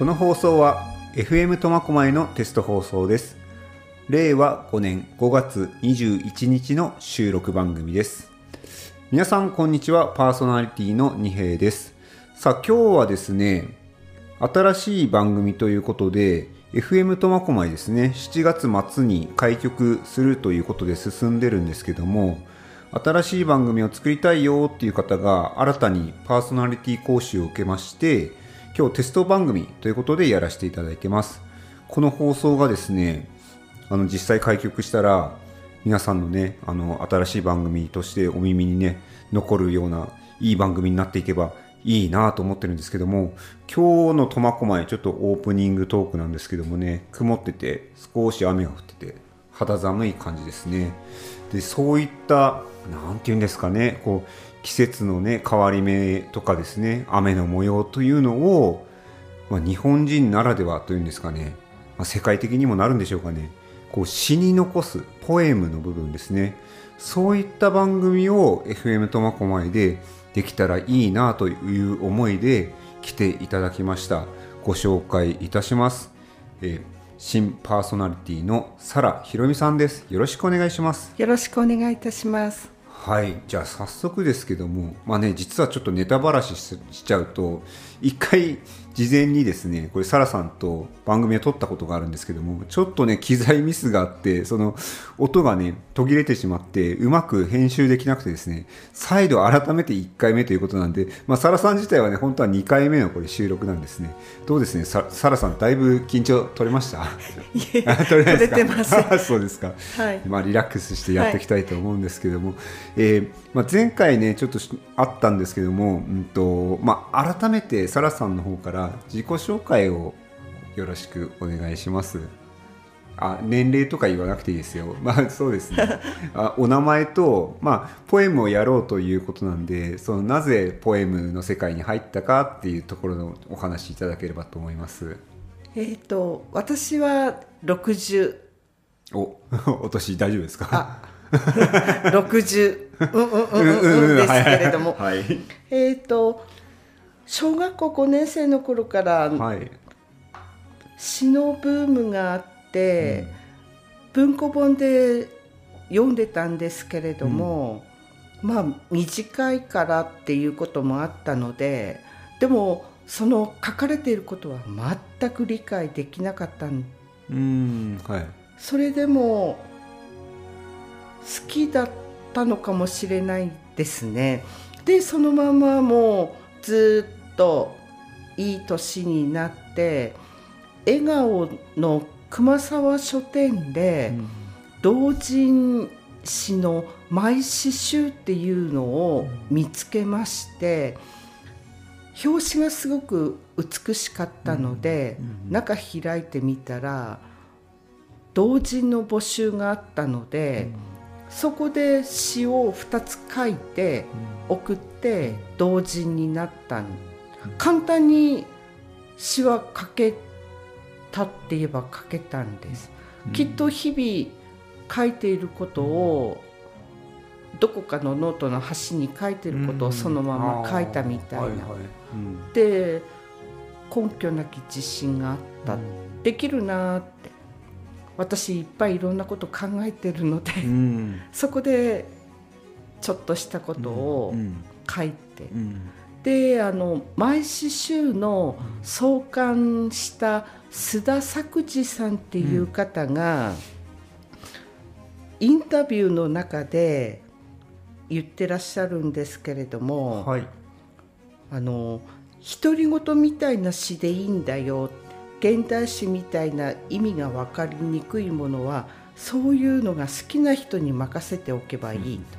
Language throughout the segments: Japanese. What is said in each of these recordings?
この放送は FM 苫小牧のテスト放送です。令和5年5月21日の収録番組です。皆さんこんにちは。パーソナリティの二平です。さあ今日はですね新しい番組ということで FM 苫小牧ですね。7月末に開局するということで進んでるんですけども新しい番組を作りたいよっていう方が新たにパーソナリティ講習を受けまして今日テスト番組ということでやらせていただいてます。この放送がですねあの実際開局したら皆さんのねあの新しい番組としてお耳にね残るようないい番組になっていけばいいなと思ってるんですけども今日の苫小牧ちょっとオープニングトークなんですけどもね曇ってて少し雨が降ってて肌寒い感じですね。でそういった何て言うんですかねこう季節のね変わり目とかですね雨の模様というのを、まあ、日本人ならではというんですかね、まあ、世界的にもなるんでしょうかねこう詩に残すポエムの部分ですね。そういった番組を FM 苫小牧でできたらいいなという思いで来ていただきました。ご紹介いたします、えー、新パーソナリティのサラひろみさんです。よろしくお願いします。よろしくお願いいたします。はい。じゃあ早速ですけどもまあね実はちょっとネタばらししちゃうと一回事前にですねこれサラさんと番組を撮ったことがあるんですけどもちょっとね機材ミスがあってその音がね途切れてしまってうまく編集できなくてですね再度改めて1回目ということなんで、まあ、サラさん自体はね本当は2回目のこれ収録なんですね。どうですね？サラさんだいぶ緊張取れました？取れてます。そうですか、はい、まあ、リラックスしてやっていきたいと思うんですけども、はい、えー、まあ、前回ねちょっとあったんですけども、うんとまあ、改めてサラさんの方から自己紹介をよろしくお願いします。あ年齢とか言わなくていいですよ。まあそうですね。あお名前と、まあ、ポエムをやろうということなんで、そのなぜポエムの世界に入ったかっていうところのお話いただければと思います。えっ、ー、と私は60お お年大丈夫ですか？六十。うんうんうんうんですけれども、はい、えっ、と小学校5年生の頃から、はい、詩のブームがあって、うん、文庫本で読んでたんですけれども、うん、まあ短いからっていうこともあったのででもその書かれていることは全く理解できなかったんうん、はい、それでも好きだったのかもしれないですね。でそのままもうずっといい年になって笑顔の熊沢書店で同人誌の舞詩集っていうのを見つけまして表紙がすごく美しかったので中開いてみたら同人の募集があったのでそこで詩を2つ書いて送って同人になった。簡単に詩は書けたって言えば書けたんです、うん、きっと日々書いていることをどこかのノートの端に書いてることをそのまま書いたみたいな、はいはいうん、で根拠なき自信があった、うん、できるなって私いっぱいいろんなこと考えてるので そこでちょっとしたことを書いて、であの毎詩集の創刊した須田作治さんっていう方が、インタビューの中で言ってらっしゃるんですけれども、はい、あの独り言みたいな詩でいいんだよ現代詩みたいな意味が分かりにくいものはそういうのが好きな人に任せておけばいいと。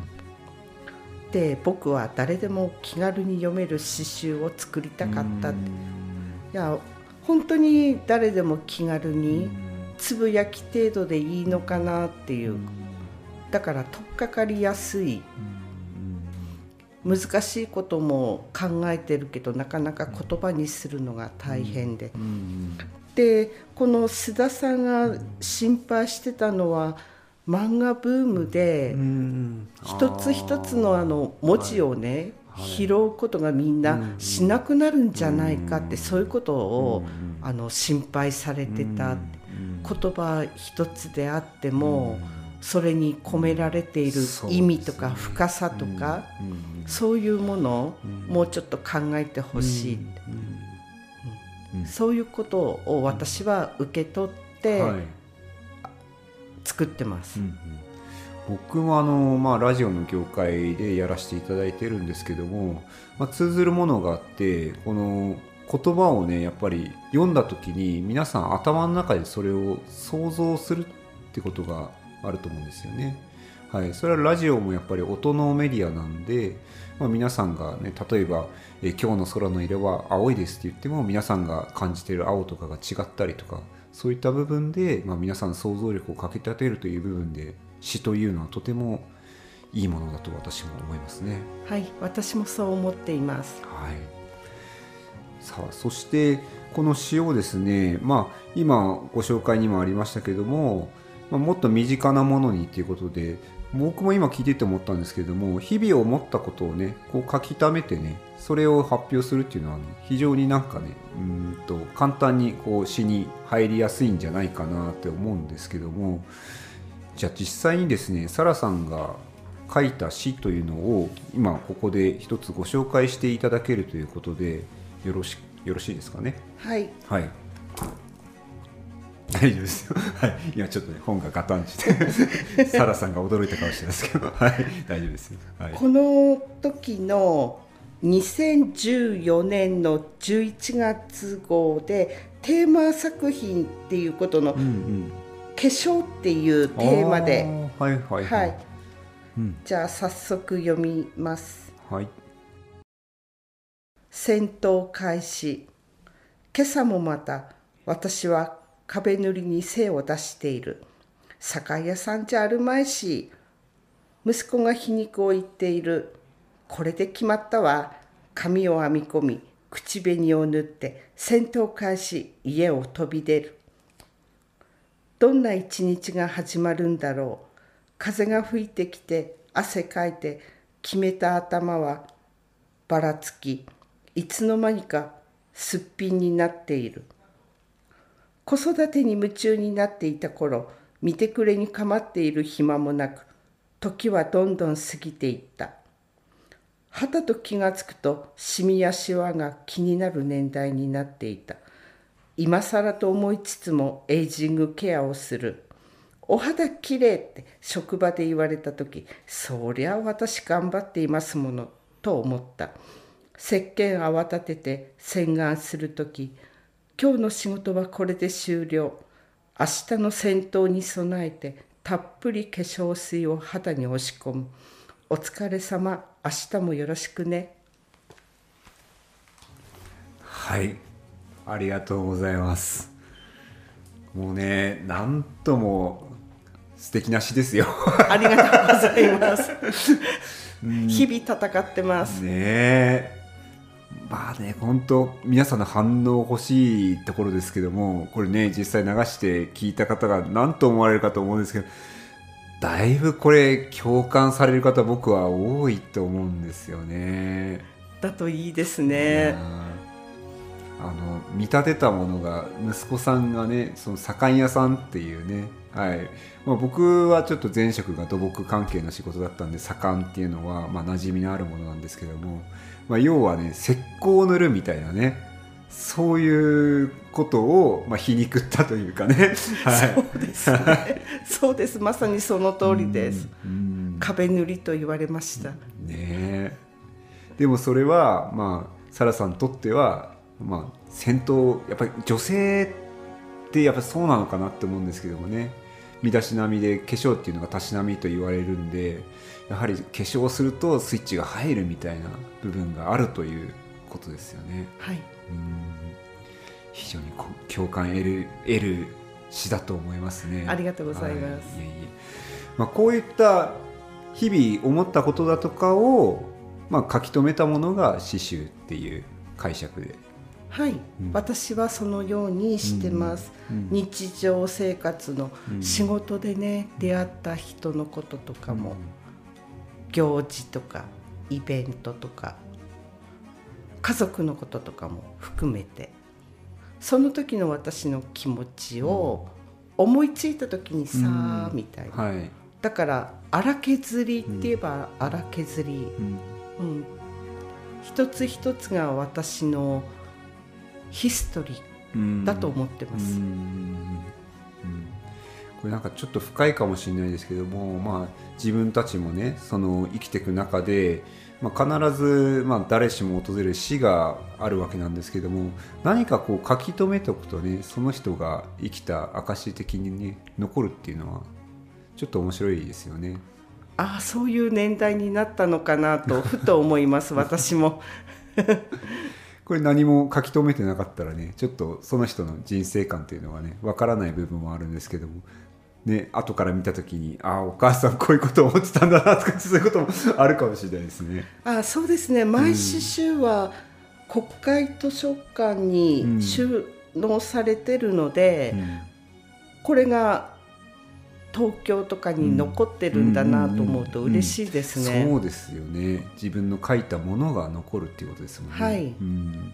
って僕は誰でも気軽に読める詩集を作りたかったいや本当に誰でも気軽につぶやき程度でいいのかなっていう。だから取っかかりやすい難しいことも考えてるけどなかなか言葉にするのが大変で。でこの須田さんが心配してたのは漫画ブームで一つ一つのあの文字をね拾うことがみんなしなくなるんじゃないかって、そういうことを、あの心配されてた、言葉一つであっても、それに込められている意味とか深さとかそういうものをもうちょっと考えてほしい、そういうことを私は受け取って作ってます。僕もあの、まあ、ラジオの業界でやらせていただいてるんですけども、まあ、通ずるものがあってこの言葉をねやっぱり読んだ時に皆さん頭の中でそれを想像するってことがあると思うんですよね。はい、それはラジオもやっぱり音のメディアなんで、まあ、皆さんがね例えば、え「今日の空の色は青いです」って言っても皆さんが感じている青とかが違ったりとかそういった部分で、まあ、皆さん想像力をかきたてるという部分で詩というのはとてもいいものだと私も思いますね。はい私もそう思っています。はいさあそしてこの詩をですね、まあ、今ご紹介にもありましたけどもまあ、もっと身近なものにっていうことで僕も今聞いてて思ったんですけども日々思ったことをねこう書き溜めてねそれを発表するっていうのは、ね、非常になんかねうんと簡単にこう詩に入りやすいんじゃないかなって思うんですけどもじゃあ実際にですねサラさんが書いた詩というのを今ここで一つご紹介していただけるということでよろしよろしいですかね？はい、はい大丈夫ですよ。はい。今ちょっとね、本がガタンして、サラさんが驚いたかもしれないですけど、はい。大丈夫ですよ。はい、この時の2014年の11月号で、テーマ作品っていうことの、うんうん、化粧っていうテーマで、はいはいはい。はいうん、じゃあ早速読みます。はい。戦闘開始。今朝もまた私は壁塗りに精を出している。酒屋さんじゃあるまいし。息子が皮肉を言っている。これで決まったわ。髪を編み込み、口紅を塗って、戦闘開始、家を飛び出る。どんな一日が始まるんだろう。風が吹いてきて、汗かいて、決めた頭はばらつき、いつの間にかすっぴんになっている。子育てに夢中になっていた頃見てくれに構っている暇もなく時はどんどん過ぎていった。はたと気がつくとシミやシワが気になる年代になっていた。今更と思いつつもエイジングケアをする。お肌きれいって職場で言われた時そりゃ私頑張っていますものと思った。石鹸泡立てて洗顔する時今日の仕事はこれで終了。明日の戦闘に備えてたっぷり化粧水を肌に押し込む。お疲れ様。明日もよろしくね。はい。ありがとうございます。もうねなんとも素敵な詩ですよ。ありがとうございます。日々戦ってます。ねえまあね、本当皆さんの反応欲しいところですけども、これね、実際流して聞いた方が何と思われるかと思うんですけど、だいぶこれ共感される方僕は多いと思うんですよね。だといいですね。あの見立てたものが息子さんがねその左官屋さんっていうね、はいまあ、僕はちょっと前職が土木関係の仕事だったんで左官っていうのは、まあ、馴染みのあるものなんですけどもまあ、要はね石膏を塗るみたいなねそういうことを、まあ、皮肉ったというかね、はい、そうですね。そうです。まさにその通りです。壁塗りと言われました。ね。でもそれはまあサラさんにとってはまあ戦闘やっぱり女性ってやっぱそうなのかなって思うんですけどもね身だしなみで化粧っていうのがたしなみと言われるんでやはり化粧するとスイッチが入るみたいな部分があるということですよね。はい、うん非常に共感得る得る詩だと思いますね。ありがとうございます。はい、いえいえまあ、こういった日々思ったことだとかを、まあ、書き留めたものが詩集っていう解釈で。はい、うん、私はそのようにしてます、うん。うん、日常生活の仕事でね、出会った人のこととかも、行事とかイベントとか家族のこととかも含めてその時の私の気持ちを思いついた時にさあ、うん。みたいな、はい、だから荒削りって言えば荒削り、うん。うん、一つ一つが私のヒストリうんーだと思ってます。これなんかちょっと深いかもしれないですけども、まあ、自分たちもねその生きていく中で、まあ、必ず、まあ、誰しも訪れる死があるわけなんですけども何かこう書き留めておくとねその人が生きた証的にね残るっていうのはちょっと面白いですよね。ああそういう年代になったのかなとふと思います私も。これ何も書き留めてなかったらねちょっとその人の人生観っていうのはねわからない部分もあるんですけどもね後から見た時にああお母さんこういうことを思ってたんだなとかそういうこともあるかもしれないですね。ああそうですね。毎週は国会図書館に収納されてるので、これが東京とかに残ってるんだなと思うと嬉しいですね。そうですよね自分の書いたものが残るっていうことですもんね。はいうん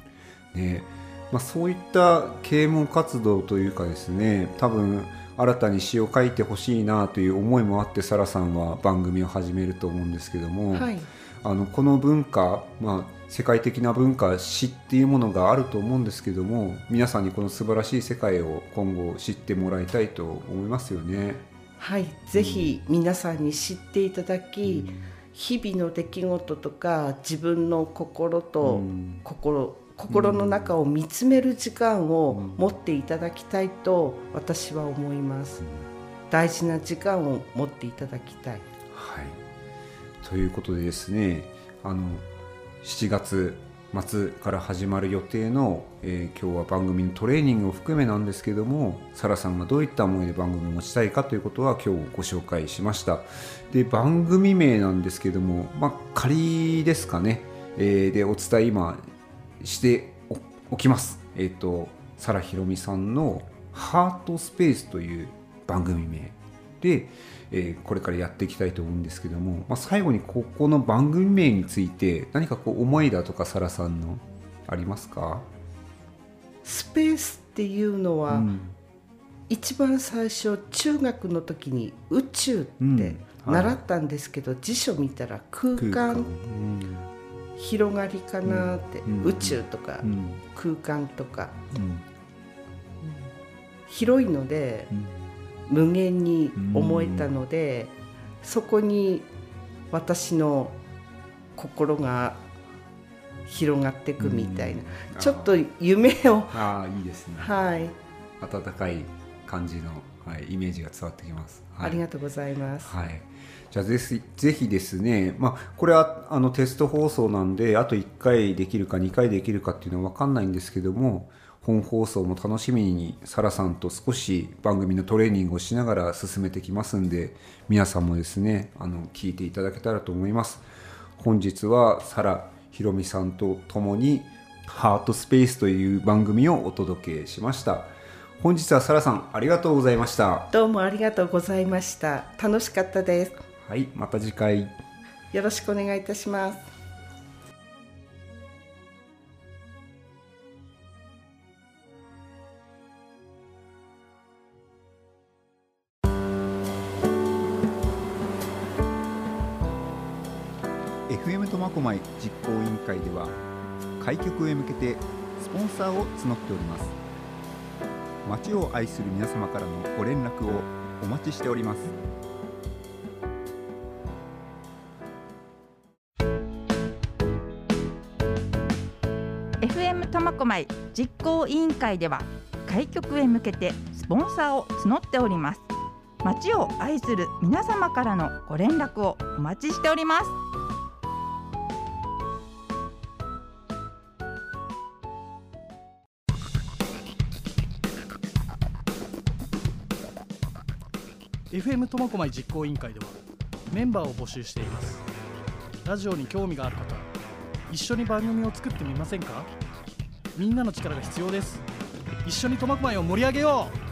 ねまあ、そういった啓蒙活動というかですね多分新たに詩を書いてほしいなという思いもあってサラさんは番組を始めると思うんですけども、はい、あのこの文化、まあ、世界的な文化詩っていうものがあると思うんですけども皆さんにこの素晴らしい世界を今後知ってもらいたいと思いますよね。はい、ぜひ皆さんに知っていただき、日々の出来事とか自分の心とうん。心心の中を見つめる時間を持っていただきたいと私は思います。大事な時間を持っていただきたい。はい、ということでですねあの7月末から始まる予定の、えー今日は番組のトレーニングを含めなんですけどもサラさんがどういった思いで番組を持ちたいかということは今日ご紹介しました。で番組名なんですけども、まあ、仮ですかね、えーでお伝え今しておきます。えっ、とサラひろみさんの「ハートスペース」という番組名。で、えーこれからやっていきたいと思うんですけども、まあ、最後にここの番組名について何かこう思いだとかサラさんのありますか、スペースっていうのは、うん。一番最初中学の時に宇宙ってうん。はい。習ったんですけど、辞書見たら空空間。間広がりかなって、うん。宇宙とかうん。うん。空間とか。うん。広いのでうん無限に思えたので、そこに私の心が広がっていくみたいな、うん。ちょっと夢をあー。あーいいですね。はい、温かい感じの、はい、イメージが伝わってきます、はい、ありがとうございます。はい、じゃあぜひぜひですね、まあ、これはあのテスト放送なんであと1回できるか2回できるかっていうのは分かんないんですけども本放送も楽しみにサラさんと少し番組のトレーニングをしながら進めてきますんで皆さんもですねあの聞いていただけたらと思います本日はサラひろみさんと共に「ハートスペース」という番組をお届けしました本日はサラさんありがとうございましたどうもありがとうございました。楽しかったです。はいまた次回よろしくお願いいたします。FM 苫小牧実行委員会では開局へ向けてスポンサーを募っております。町を愛する皆様からのご連絡をお待ちしております。FM 苫小牧実行委員会では開局へ向けてスポンサーを募っております。町を愛する皆様からのご連絡をお待ちしております。FM 苫小牧実行委員会ではメンバーを募集しています。ラジオに興味がある方一緒に番組を作ってみませんか？みんなの力が必要です。一緒に苫小牧を盛り上げよう！